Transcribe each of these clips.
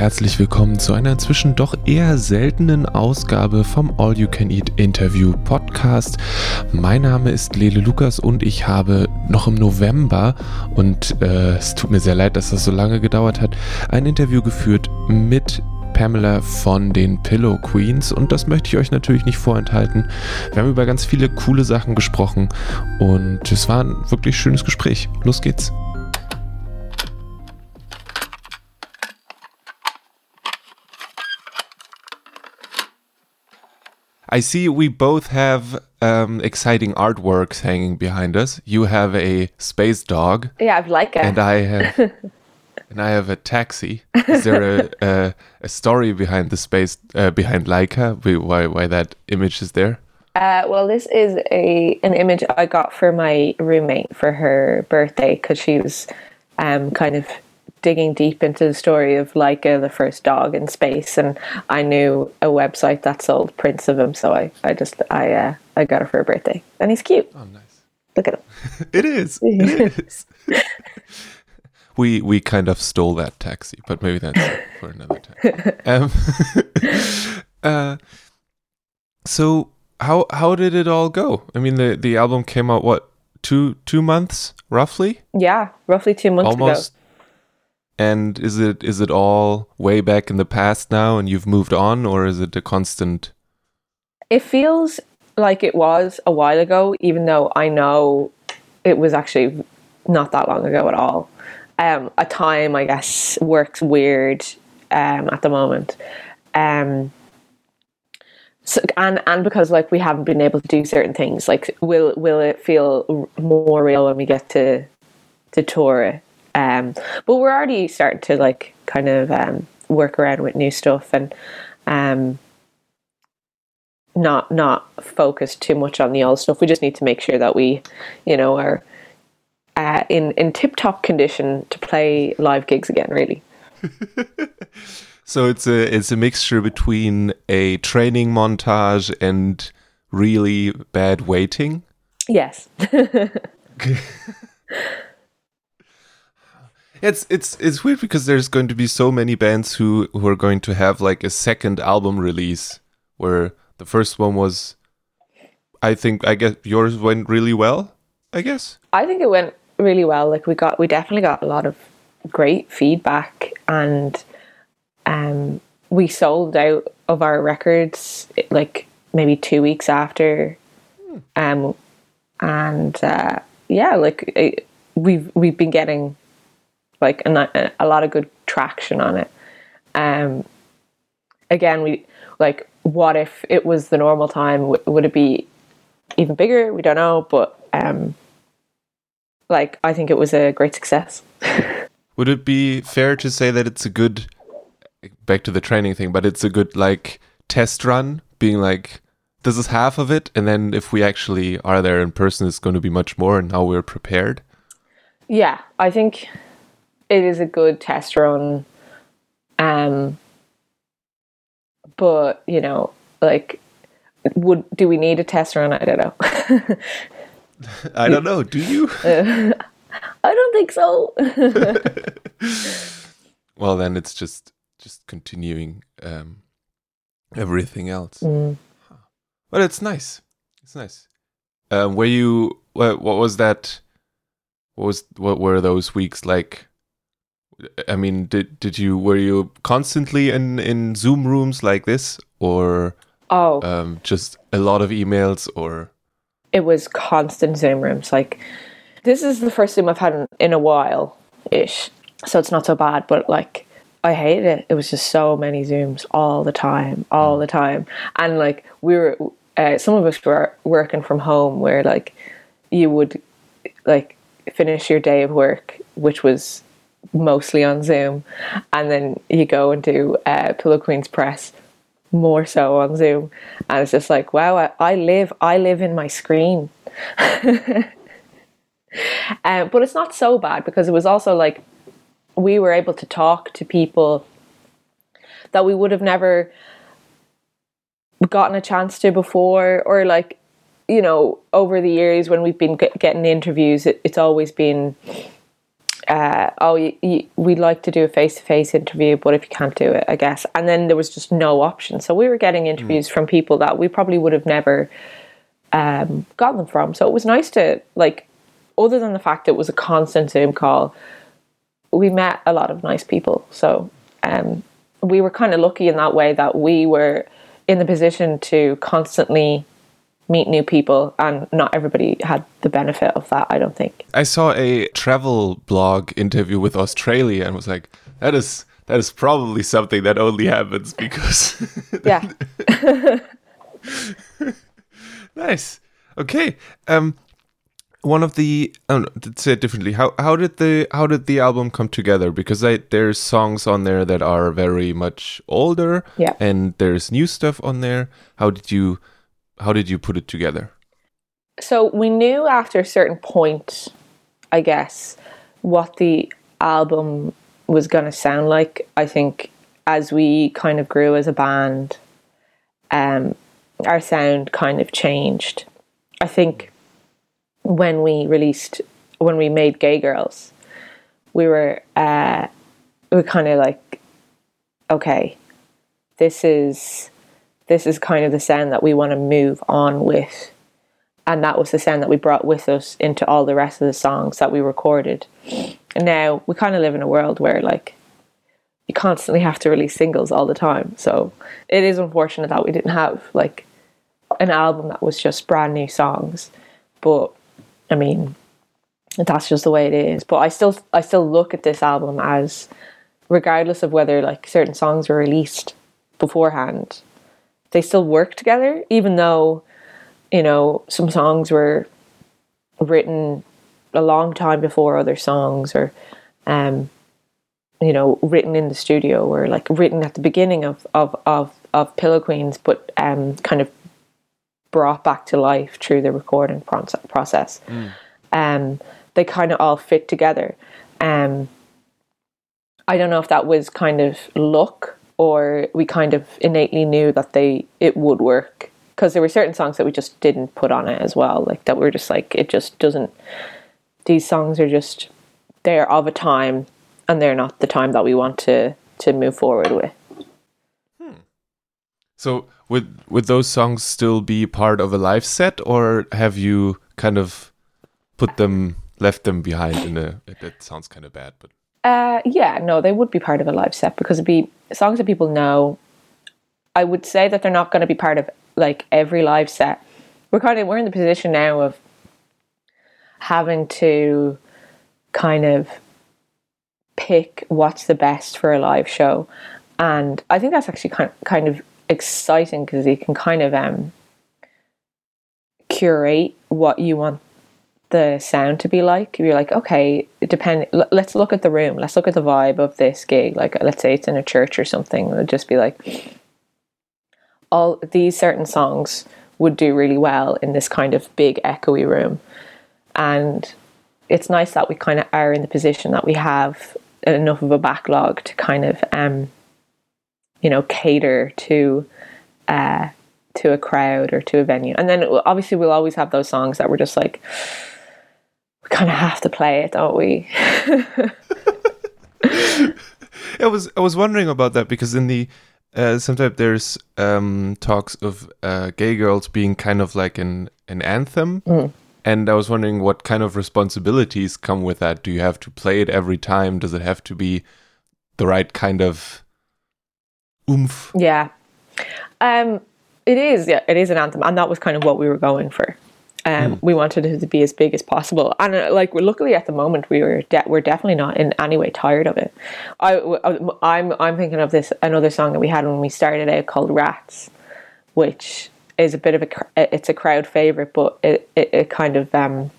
herzlich willkommen zu einer inzwischen doch eher seltenen Ausgabe vom All You Can Eat Interview Podcast. Mein Name ist Lele Lukas und ich habe noch im November, und äh, es tut mir sehr leid, dass das so lange gedauert hat, ein Interview geführt mit Pamela von den Pillow Queens und das möchte ich euch natürlich nicht vorenthalten. Wir haben über ganz viele coole Sachen gesprochen und es war ein wirklich schönes Gespräch. Los geht's. I see we both have um, exciting artworks hanging behind us. You have a space dog. Yeah, I've like it. And I have and I have a taxi. Is there a a, a story behind the space uh, behind Laika? Why why that image is there? Uh, well, this is a an image I got for my roommate for her birthday because she was um, kind of digging deep into the story of Laika, the first dog in space, and I knew a website that sold prints of him, so I, I just I uh, I got it for her birthday, and he's cute. Oh, nice! Look at him. it is. It is. we we kind of stole that taxi, but maybe that's for another time. Um, uh, so how how did it all go? I mean, the the album came out what two two months roughly? Yeah, roughly two months almost ago and is it is it all way back in the past now and you've moved on or is it a constant? It feels like it was a while ago even though i know it was actually not that long ago at all. Um, a time i guess works weird um, at the moment. Um, so, and and because like we haven't been able to do certain things like will will it feel more real when we get to to tour it um, but we're already starting to like kind of um, work around with new stuff and um, not not focus too much on the old stuff. We just need to make sure that we, you know, are uh, in in tip top condition to play live gigs again. Really. so it's a it's a mixture between a training montage and really bad waiting. Yes. It's it's it's weird because there's going to be so many bands who who are going to have like a second album release where the first one was I think I guess yours went really well, I guess. I think it went really well. Like we got we definitely got a lot of great feedback and um we sold out of our records like maybe 2 weeks after hmm. um and uh yeah, like it, we've we've been getting like a, a lot of good traction on it. Um, again, we like what if it was the normal time? W- would it be even bigger? We don't know, but um, like I think it was a great success. would it be fair to say that it's a good back to the training thing, but it's a good like test run, being like this is half of it, and then if we actually are there in person, it's going to be much more, and now we're prepared. Yeah, I think it is a good test run. Um, but you know, like, would do we need a test run? I don't know. I don't know. Do you? I don't think so. well, then it's just just continuing um, everything else. Mm. But it's nice. It's nice. Um, were you? What, what was that? What was? What were those weeks like? I mean, did did you were you constantly in in Zoom rooms like this, or oh, um, just a lot of emails, or it was constant Zoom rooms. Like this is the first Zoom I've had in, in a while ish, so it's not so bad. But like I hated it. It was just so many Zooms all the time, all the time, and like we were. Uh, some of us were working from home, where like you would like finish your day of work, which was mostly on Zoom, and then you go and do uh, Pillow Queens press more so on Zoom, and it's just like, wow, I, I live, I live in my screen. um, but it's not so bad because it was also like we were able to talk to people that we would have never gotten a chance to before, or like you know, over the years when we've been getting interviews, it, it's always been uh, oh, you, you, we'd like to do a face to face interview, but if you can't do it, I guess. And then there was just no option. So we were getting interviews mm. from people that we probably would have never um, gotten them from. So it was nice to, like, other than the fact it was a constant Zoom call, we met a lot of nice people. So um, we were kind of lucky in that way that we were in the position to constantly meet new people and not everybody had the benefit of that i don't think. I saw a travel blog interview with australia and was like that is that is probably something that only happens because yeah. Nice. Okay um one of the oh, let's say it differently how how did the how did the album come together? Because I, there's songs on there that are very much older yeah. and there's new stuff on there. How did you how did you put it together? So we knew after a certain point, I guess, what the album was going to sound like. I think as we kind of grew as a band, um, our sound kind of changed. I think when we released, when we made Gay Girls, we were, uh, we were kind of like, okay, this is this is kind of the sound that we want to move on with. And that was the sound that we brought with us into all the rest of the songs that we recorded. And now we kind of live in a world where, like, you constantly have to release singles all the time. So it is unfortunate that we didn't have, like, an album that was just brand new songs. But, I mean, that's just the way it is. But I still, I still look at this album as, regardless of whether, like, certain songs were released beforehand, they still work together, even though, you know, some songs were written a long time before other songs or um you know written in the studio or like written at the beginning of of of, of pillow queens but um kind of brought back to life through the recording process mm. um they kind of all fit together um i don't know if that was kind of luck or we kind of innately knew that they it would work because there were certain songs that we just didn't put on it as well like that we're just like it just doesn't these songs are just they're of a time and they're not the time that we want to to move forward with hmm. so would would those songs still be part of a live set or have you kind of put them left them behind in a that sounds kind of bad but uh, yeah, no, they would be part of a live set because it'd be songs that people know. I would say that they're not going to be part of like every live set. We're kind of we're in the position now of having to kind of pick what's the best for a live show, and I think that's actually kind kind of exciting because you can kind of um curate what you want the sound to be like. You're like, okay, depend. Let's look at the room. Let's look at the vibe of this gig. Like, let's say it's in a church or something. It would just be like, all these certain songs would do really well in this kind of big echoey room, and it's nice that we kind of are in the position that we have enough of a backlog to kind of, um, you know, cater to. Uh, to a crowd or to a venue. And then obviously we'll always have those songs that we're just like, kind of have to play it, don't we? I was I was wondering about that because in the uh, sometimes there's um, talks of uh, gay girls being kind of like an an anthem, mm. and I was wondering what kind of responsibilities come with that. Do you have to play it every time? Does it have to be the right kind of oomph? Yeah, um, it is. Yeah, it is an anthem, and that was kind of what we were going for. Um, mm. We wanted it to be as big as possible, and uh, like luckily at the moment we were de- we're definitely not in any way tired of it. I, uh, I'm I'm thinking of this another song that we had when we started out called Rats, which is a bit of a it's a crowd favorite, but it it, it kind of um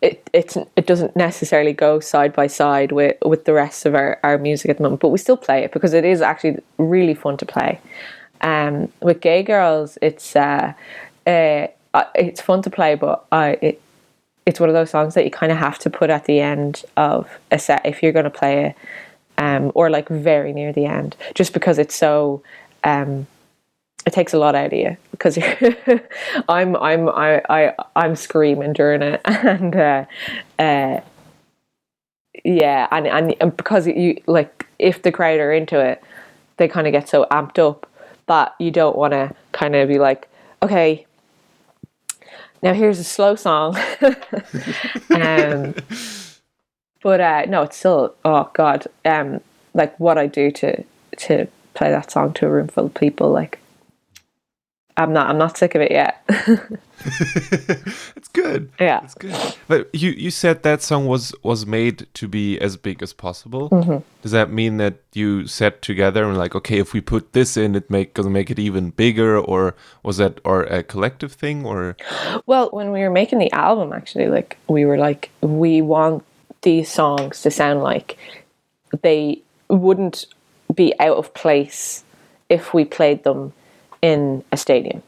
it it's it doesn't necessarily go side by side with with the rest of our, our music at the moment, but we still play it because it is actually really fun to play. Um, with Gay Girls, it's uh, uh it's fun to play, but I it, it's one of those songs that you kind of have to put at the end of a set if you're going to play it, um, or like very near the end, just because it's so. Um, it takes a lot out of you because I'm I'm I, I I'm screaming during it and uh, uh, yeah, and, and and because you like if the crowd are into it, they kind of get so amped up that you don't want to kind of be like, okay, now here's a slow song. um, but uh, no, it's still oh god, um, like what I do to to play that song to a room full of people, like I'm not I'm not sick of it yet. it's good. Yeah, it's good. But you you said that song was was made to be as big as possible. Mm-hmm. Does that mean that you sat together and like, okay, if we put this in, it make gonna make it even bigger, or was that or a collective thing, or? Well, when we were making the album, actually, like we were like, we want these songs to sound like they wouldn't be out of place if we played them in a stadium.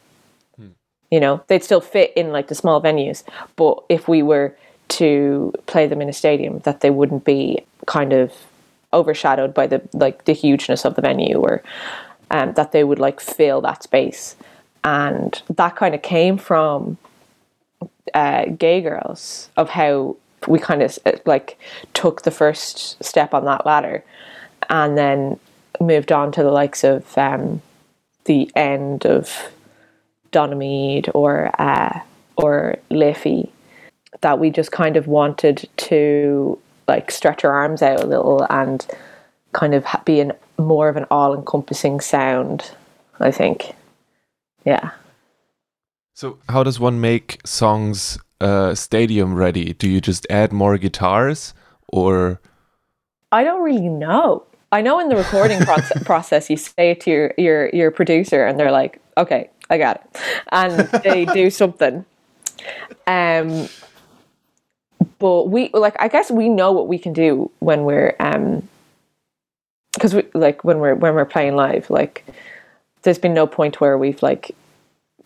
You know, they'd still fit in like the small venues, but if we were to play them in a stadium, that they wouldn't be kind of overshadowed by the like the hugeness of the venue, or um, that they would like fill that space, and that kind of came from uh, Gay Girls of how we kind of like took the first step on that ladder, and then moved on to the likes of um, the end of Donamead or uh, or Liffey that we just kind of wanted to like stretch our arms out a little and kind of be in more of an all-encompassing sound. I think, yeah. So, how does one make songs uh, stadium ready? Do you just add more guitars, or? I don't really know. I know in the recording process, process you say it to your, your your producer and they're like, "Okay, I got it," and they do something. Um, but we like I guess we know what we can do when we're um, because we like when we're when we're playing live. Like, there's been no point where we've like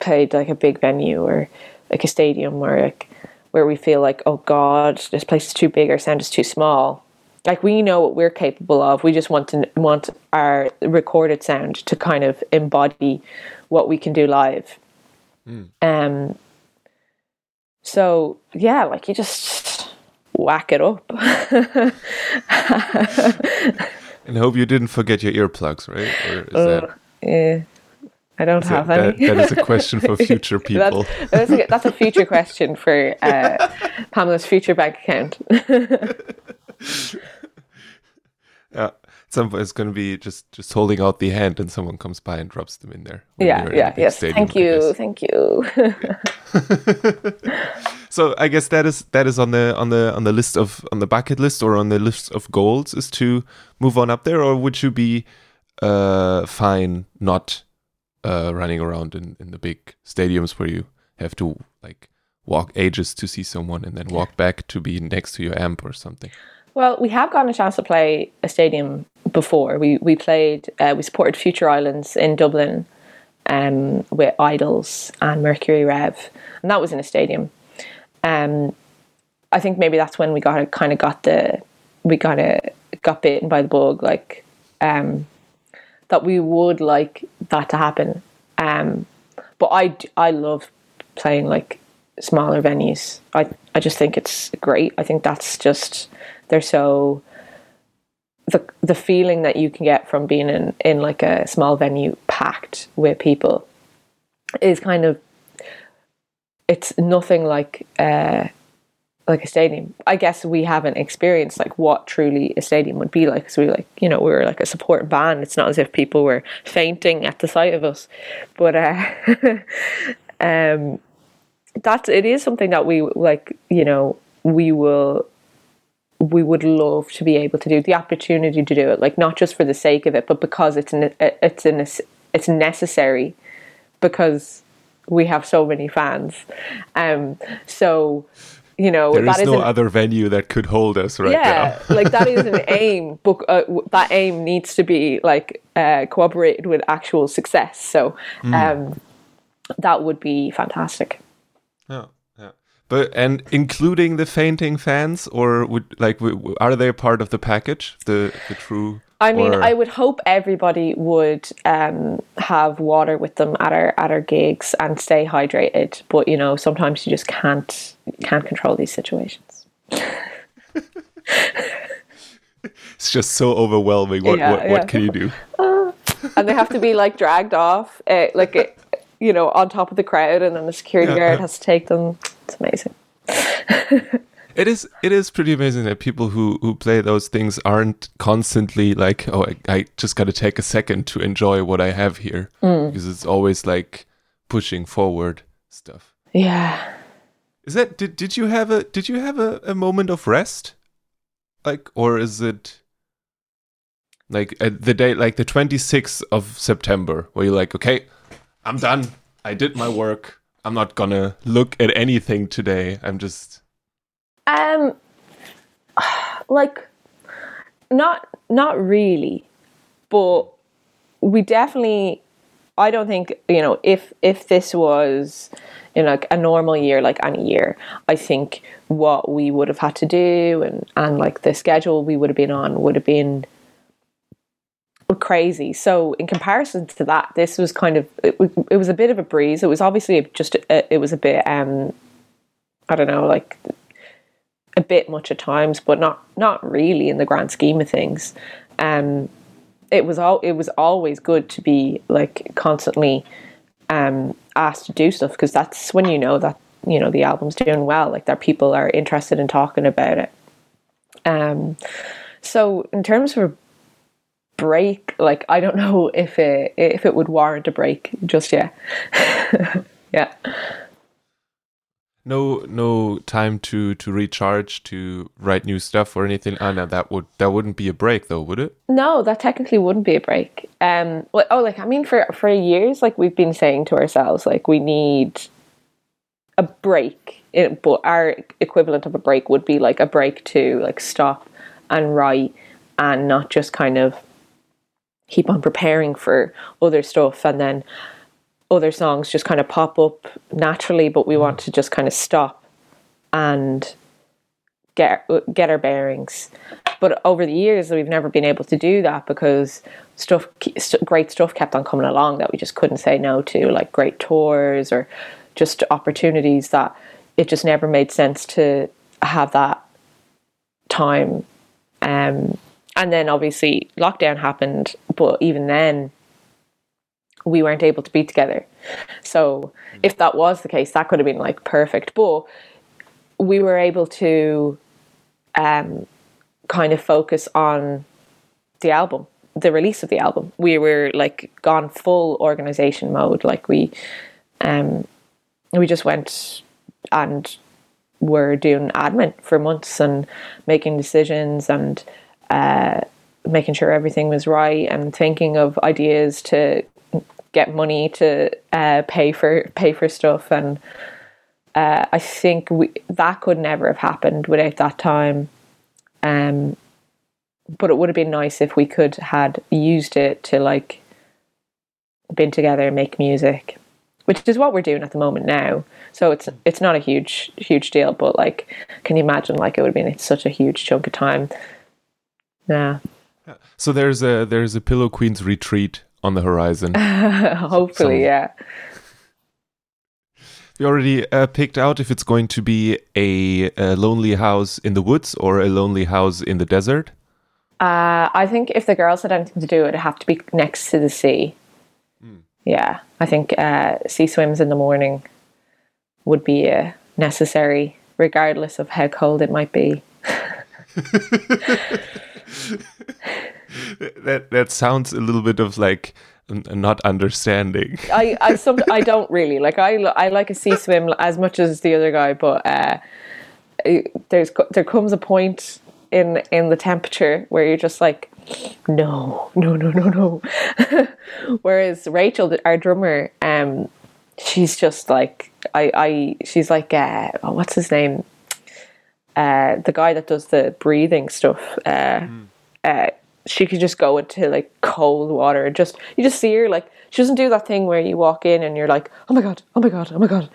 played like a big venue or like a stadium where like where we feel like, oh God, this place is too big, our sound is too small like we know what we're capable of we just want to want our recorded sound to kind of embody what we can do live mm. um so yeah like you just whack it up and hope you didn't forget your earplugs right or is uh, that yeah I don't is have that, any. That, that is a question for future people. that's, that's, a, that's, a, future question for uh, Pamela's future bank account. Yeah. Some it's going to be just just holding out the hand, and someone comes by and drops them in there. Yeah, yeah, yes. Thank you, thank you. so I guess that is that is on the on the on the list of on the bucket list or on the list of goals is to move on up there, or would you be uh, fine not uh, running around in in the big stadiums where you have to like walk ages to see someone and then walk back to be next to your amp or something? Well, we have gotten a chance to play a stadium before. We we played uh, we supported Future Islands in Dublin um, with IDLES and Mercury Rev, and that was in a stadium. Um, I think maybe that's when we got kind of got the we kind of got bitten by the bug, like um, that we would like that to happen. Um, but I I love playing like smaller venues. I I just think it's great. I think that's just they're so the the feeling that you can get from being in in like a small venue packed with people is kind of it's nothing like uh like a stadium. I guess we haven't experienced like what truly a stadium would be like. So we like, you know, we were like a support band. It's not as if people were fainting at the sight of us, but uh, um, that's it is something that we like. You know, we will we would love to be able to do the opportunity to do it like not just for the sake of it but because it's an it's an it's necessary because we have so many fans. Um so you know there is no other venue that could hold us right yeah, now. like that is an aim but uh, that aim needs to be like uh, cooperated with actual success. So mm. um that would be fantastic. Yeah but and including the fainting fans, or would like are they part of the package? The the true. I mean, or... I would hope everybody would um, have water with them at our at our gigs and stay hydrated. But you know, sometimes you just can't can't control these situations. it's just so overwhelming. What Yeah, what, yeah. what can you do? and they have to be like dragged off, uh, like uh, you know, on top of the crowd, and then the security Yeah, guard has to take them. It's amazing. It is it is pretty amazing that people who who play those things aren't constantly like, oh, I, I just got to take a second to enjoy what I have here Mm. because it's always like pushing forward stuff. Yeah. Is that did did you have a did you have a, a moment of rest? Like or is it like uh, the day like the 26th of September where you're like, okay, I'm done. I did my work. I'm not gonna look at anything today. I'm just Um, like, not not really, but we definitely. I don't think you know if if this was know like a normal year like any year. I think what we would have had to do and and like the schedule we would have been on would have been crazy. So in comparison to that, this was kind of it, was- it was a bit of a breeze. It was obviously just a, it was a bit um I don't know like a bit much at times, but not not really in the grand scheme of things. Um, it was all it was always good to be like constantly um, asked to do stuff because that's when you know that you know the album's doing well, like that people are interested in talking about it. Um, so in terms of break, like I don't know if it if it would warrant a break just yet. yeah. no no time to to recharge to write new stuff or anything. Ah, no, that would that wouldn't be a break though, would it? No, that technically wouldn't be a break. Um, well, oh, like I mean, for for years, like we've been saying to ourselves, like we need a break. It, but our equivalent of a break would be like a break to like stop and write, and not just kind of keep on preparing for other stuff, and then other songs just kind of pop up naturally. But we want to just kind of stop and get get our bearings. But over the years, we've never been able to do that because stuff, st- great stuff, kept on coming along that we just couldn't say no to, like great tours or just opportunities that it just never made sense to have that time. Um, and then obviously lockdown happened, but even then, we weren't able to be together. So if that was the case, that could have been like perfect. But we were able to um, kind of focus on the album, the release of the album. We were like gone full organization mode. Like we, um, we just went and were doing admin for months and making decisions and uh, making sure everything was right and thinking of ideas to get money to uh, pay for pay for stuff and uh, I think we, that could never have happened without that time. Um, but it would have been nice if we could had used it to like been together and make music, which is what we're doing at the moment now. So it's it's not a huge huge deal, but like, can you imagine like it would have been such a huge chunk of time? Yeah, So there's a there's a Pillow Queens retreat on the horizon. hopefully, So- yeah. You already uh, picked out if it's going to be a, a lonely house in the woods or a lonely house in the desert. Uh, I think if the girls had anything to do, it'd have to be next to the sea. Yeah, I think uh, sea swims in the morning would be uh, necessary, regardless of how cold it might be. That that sounds a little bit of like not understanding. I I some I don't really like I I like a sea swim as much as the other guy, but uh, there's there comes a point in in the temperature where you're just like no no no no no. Whereas Rachel, our drummer, um, she's just like I I she's like uh, oh, what's his name? Uh, the guy that does the breathing stuff. Uh, uh, she could just go into like cold water and just you just see her like she doesn't do that thing where you walk in and you're like oh my god oh my god oh my god.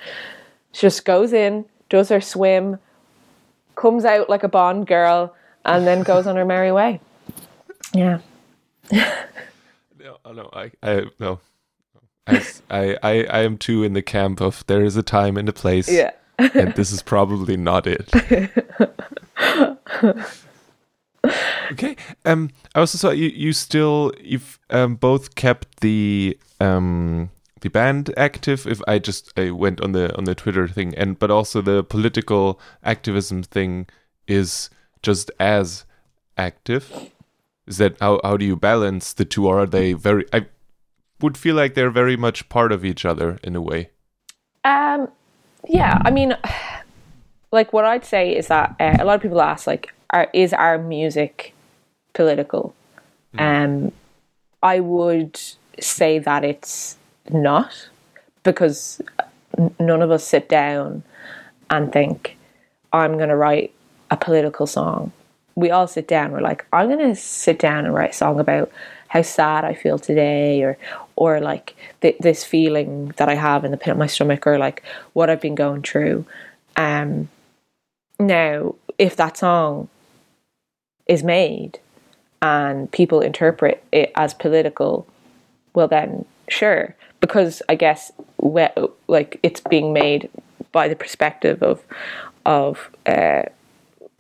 She just goes in does her swim comes out like a bond girl and then goes on her merry way. Yeah. No, oh, no, I, I no. I, s- I, I, I am too in the camp of there is a time and a place, yeah and this is probably not it. okay. Um, I also saw you. You still you've um, both kept the um the band active. If I just I went on the on the Twitter thing, and but also the political activism thing is just as active. Is that how how do you balance the two? Or are they very? I would feel like they're very much part of each other in a way. Um, yeah, I mean, like what I'd say is that uh, a lot of people ask, like, are, is our music political? Mm. Um, I would say that it's not because none of us sit down and think, I'm going to write a political song. We all sit down, we're like, I'm going to sit down and write a song about how sad I feel today, or or like th- this feeling that I have in the pit of my stomach, or like what I've been going through. Um, now, if that song is made and people interpret it as political, well then sure, because I guess like it's being made by the perspective of of uh,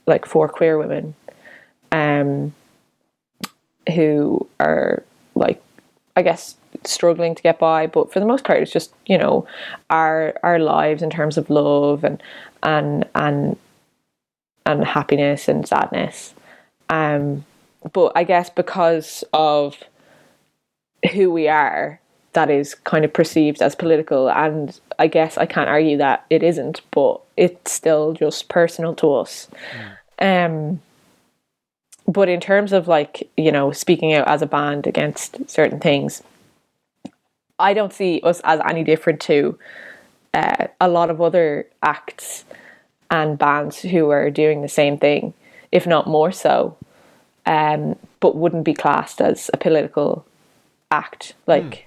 like four queer women um, who are like I guess struggling to get by, but for the most part, it's just you know our our lives in terms of love and and and and happiness and sadness. Um, but I guess because of who we are, that is kind of perceived as political, and I guess I can't argue that it isn't, but it's still just personal to us. Mm. Um, but in terms of like you know speaking out as a band against certain things i don't see us as any different to uh, a lot of other acts and bands who are doing the same thing if not more so um, but wouldn't be classed as a political act like mm.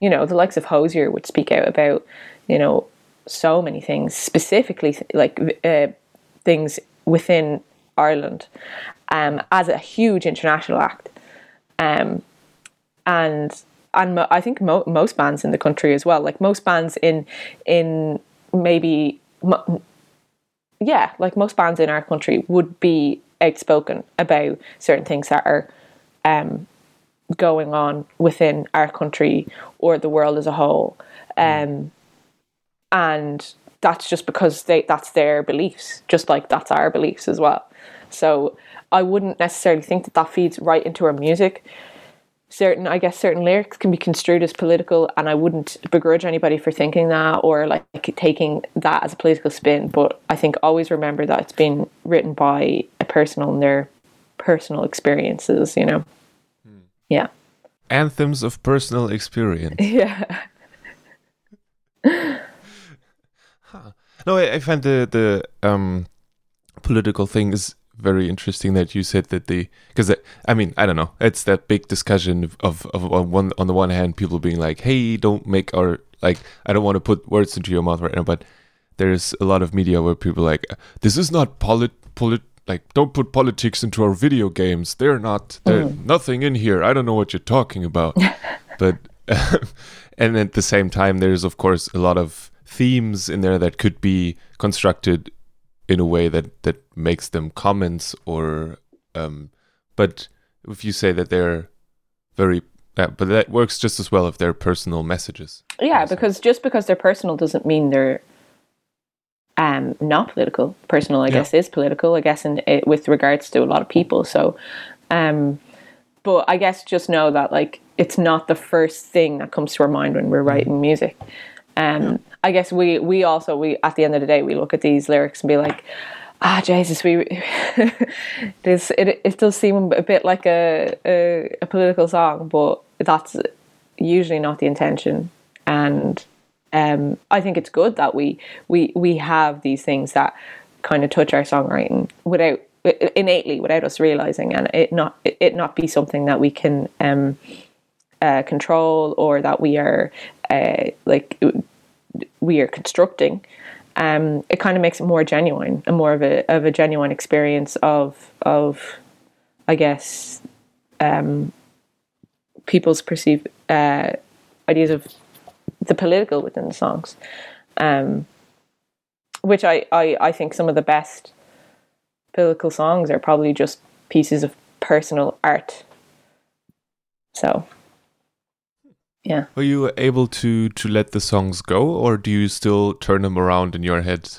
you know the likes of Hozier would speak out about you know so many things specifically like uh, things within Ireland um, as a huge international act. Um, and and mo- I think mo- most bands in the country as well, like most bands in in maybe mo- yeah, like most bands in our country would be outspoken about certain things that are um, going on within our country or the world as a whole. Um, and that's just because they that's their beliefs, just like that's our beliefs as well. So I wouldn't necessarily think that that feeds right into our music. Certain, I guess, certain lyrics can be construed as political, and I wouldn't begrudge anybody for thinking that or like taking that as a political spin. But I think always remember that it's been written by a person on their personal experiences. You know, hmm. yeah. Anthems of personal experience. Yeah. No, I, I find the the um, political thing is very interesting that you said that the because I mean I don't know. It's that big discussion of, of, of on one on the one hand people being like hey don't make our like I don't want to put words into your mouth right now but there's a lot of media where people like this is not polit polit like don't put politics into our video games. They're not there's mm. nothing in here. I don't know what you're talking about. But and at the same time there's of course a lot of themes in there that could be constructed in a way that that makes them comments or um, but if you say that they're very yeah, but that works just as well if they're personal messages. Yeah, because just because they're personal doesn't mean they're um, not political. Personal, I yeah. guess, is political. I guess, in it, with regards to a lot of people. So, um, but I guess just know that like it's not the first thing that comes to our mind when we're mm-hmm. writing music. Um, yeah. I guess we we also we at the end of the day we look at these lyrics and be like, ah Jesus, we this it it does seem a bit like a, a, a political song, but that's usually not the intention. And um, I think it's good that we we we have these things that kind of touch our songwriting without innately without us realizing, and it not it not be something that we can um, uh, control or that we are uh, like we are constructing, um, it kind of makes it more genuine and more of a of a genuine experience of of, I guess, um, people's perceived uh, ideas of the political within the songs, um, which I, I I think some of the best political songs are probably just pieces of personal art. So, yeah. Were you able to to let the songs go, or do you still turn them around in your head?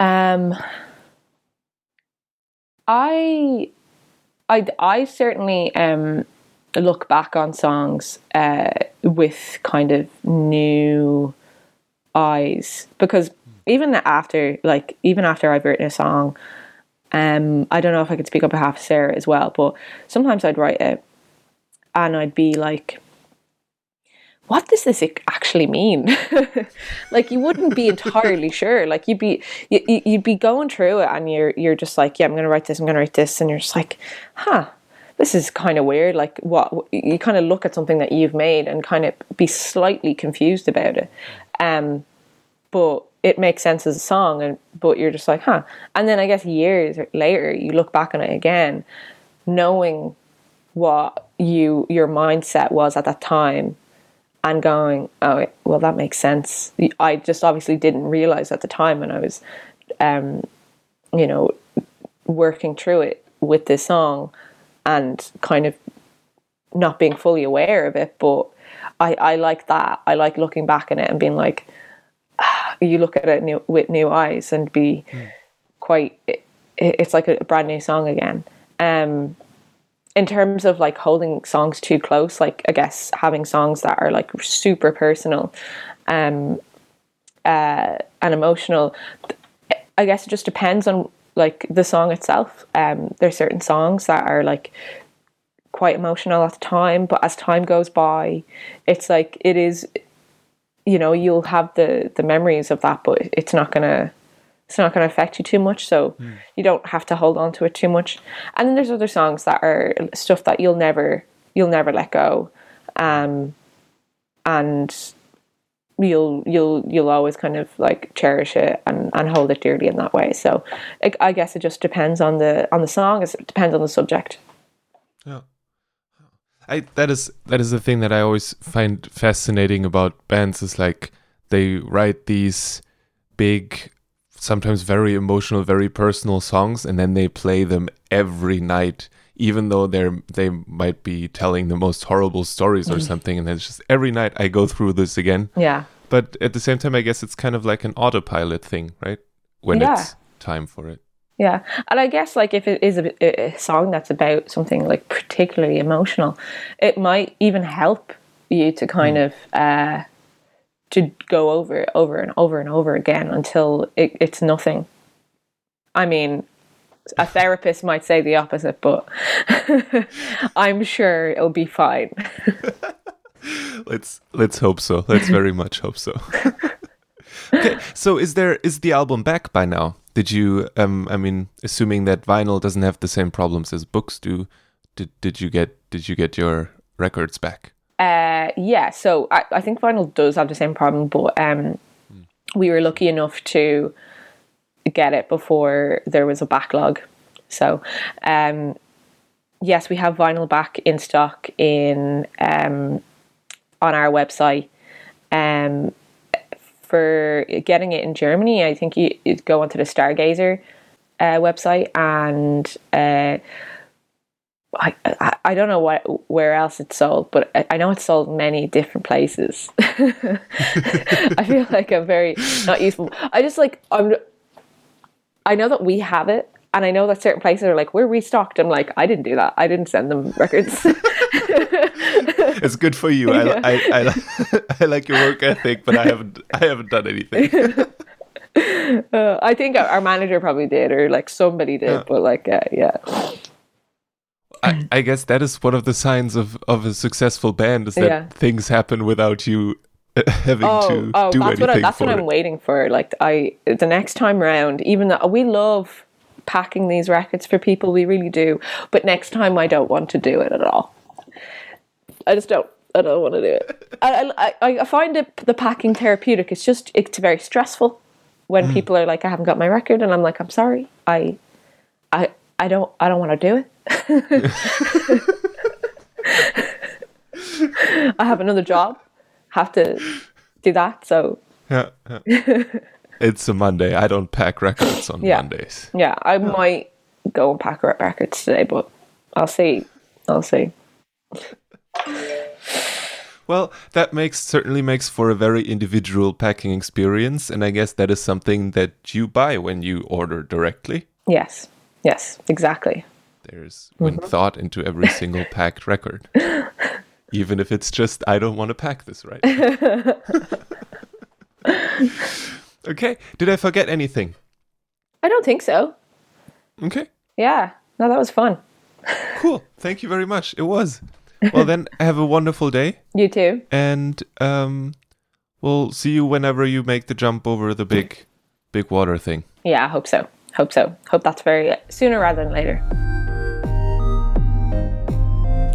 Um, I, I, I certainly um look back on songs uh, with kind of new eyes because even after like even after I've written a song, um, I don't know if I could speak on behalf of Sarah as well, but sometimes I'd write it and I'd be like, what does this actually mean? like you wouldn't be entirely sure. Like you'd be you, you'd be going through it and you're you're just like, yeah, I'm going to write this, I'm going to write this, and you're just like, huh, this is kind of weird. Like what you kind of look at something that you've made and kind of be slightly confused about it. Um, but it makes sense as a song and but you're just like huh and then i guess years later you look back on it again knowing what you your mindset was at that time and going oh well that makes sense. I just obviously didn't realize at the time when i was um you know working through it with this song and kind of not being fully aware of it but i i like that. I like looking back on it and being like you look at it new, with new eyes and be mm. quite it, it's like a brand new song again. Um in terms of like holding songs too close like i guess having songs that are like super personal um uh and emotional i guess it just depends on like the song itself. Um there's certain songs that are like quite emotional at the time but as time goes by it's like it is you know you'll have the the memories of that but it's not gonna it's not going to affect you too much so mm. you don't have to hold on to it too much. And then there's other songs that are stuff that you'll never you'll never let go um and you'll you'll you'll always kind of like cherish it and, and hold it dearly in that way. So it, i guess it just depends on the on the song it depends on the subject. Yeah. I that is that is the thing that I always find fascinating about bands is like they write these big sometimes very emotional very personal songs and then they play them every night even though they're they might be telling the most horrible stories or mm. something and it's just every night I go through this again yeah but at the same time I guess it's kind of like an autopilot thing right when yeah. it's time for it yeah, and I guess like if it is a, a, song that's about something like particularly emotional, it might even help you to kind mm. of uh, to go over it over and over and over again until it, it's nothing. I mean, a therapist might say the opposite, but I'm sure it'll be fine. let's let's hope so. Let's very much hope so. okay, so is there is the album back by now? Did you? Um, I mean, assuming that vinyl doesn't have the same problems as books do, did did you get did you get your records back? Uh, yeah. So I, I think vinyl does have the same problem, but um, hmm. we were lucky enough to get it before there was a backlog. So, um, yes, we have vinyl back in stock in um, on our website. Um, for getting it in Germany, I think you, you go onto the Stargazer uh, website and uh, I, I, I don't know what where else it's sold, but I, I know it's sold many different places. I feel like I'm very not useful. I just like I'm. I know that we have it, and I know that certain places are like we're restocked. I'm like I didn't do that. I didn't send them records. it's good for you. I, I, I, I, like your work ethic, but I haven't I haven't done anything. Uh, I think our, manager probably did, or like somebody did, but like uh, yeah. I, I, guess that is one of the signs of, of a successful band is that yeah. things happen without you uh, having oh, to oh, do that's anything what I, that's what I'm waiting for. Like I, the next time round, even though we love packing these records for people, we really do. But next time, I don't want to do it at all. I just don't. I don't want to do it. I, I, I find it the packing therapeutic. It's just it's very stressful when mm. people are like, I haven't got my record, and I'm like, I'm sorry, I, I, I don't, I don't want to do it. I have another job, have to do that. So yeah, yeah. it's a Monday. I don't pack records on yeah. Mondays. Yeah, I might go and pack records today, but I'll see. I'll see. Well, that makes certainly makes for a very individual packing experience, and I guess that is something that you buy when you order directly. Yes. Yes. Exactly. There's went thought into every single packed record, even if it's just I don't want to pack this right. okay, did I forget anything? I don't think so. Okay, Yeah. No, that was fun. cool. Thank you very much. It was. Well, then have a wonderful day, You too. and um, we'll see you whenever you make the jump over the big, big water thing. Yeah, I hope so. Hope so. Hope that's very sooner rather than later.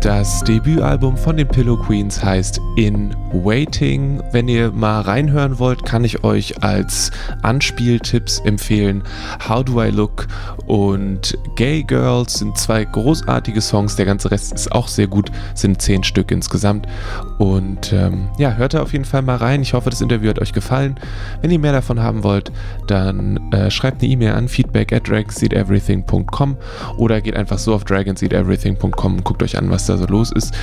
Das Debütalbum von den Pillow Queens heißt In Waiting. Wenn ihr mal reinhören wollt, kann ich euch als Anspieltipps empfehlen How Do I Look und Gay Girls sind zwei großartige Songs. Der ganze Rest ist auch sehr gut, sind zehn Stück insgesamt. Und ähm, ja, hört da auf jeden Fall mal rein. Ich hoffe, das Interview hat euch gefallen. Wenn ihr mehr davon haben wollt, dann äh, schreibt eine E-Mail an feedback at dragonseedeverything.com oder geht einfach so auf dragonseedeverything.com und guckt euch an, was da so los ist.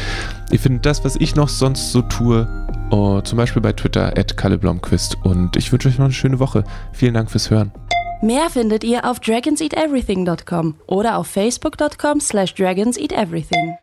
Ihr findet das, was ich noch sonst so tue, uh, zum Beispiel bei Twitter at kalleblomquist. Und ich wünsche euch noch eine schöne Woche. Vielen Dank fürs Hören. Mehr findet ihr auf dragonseateverything.com oder auf facebook.com slash dragonseateverything.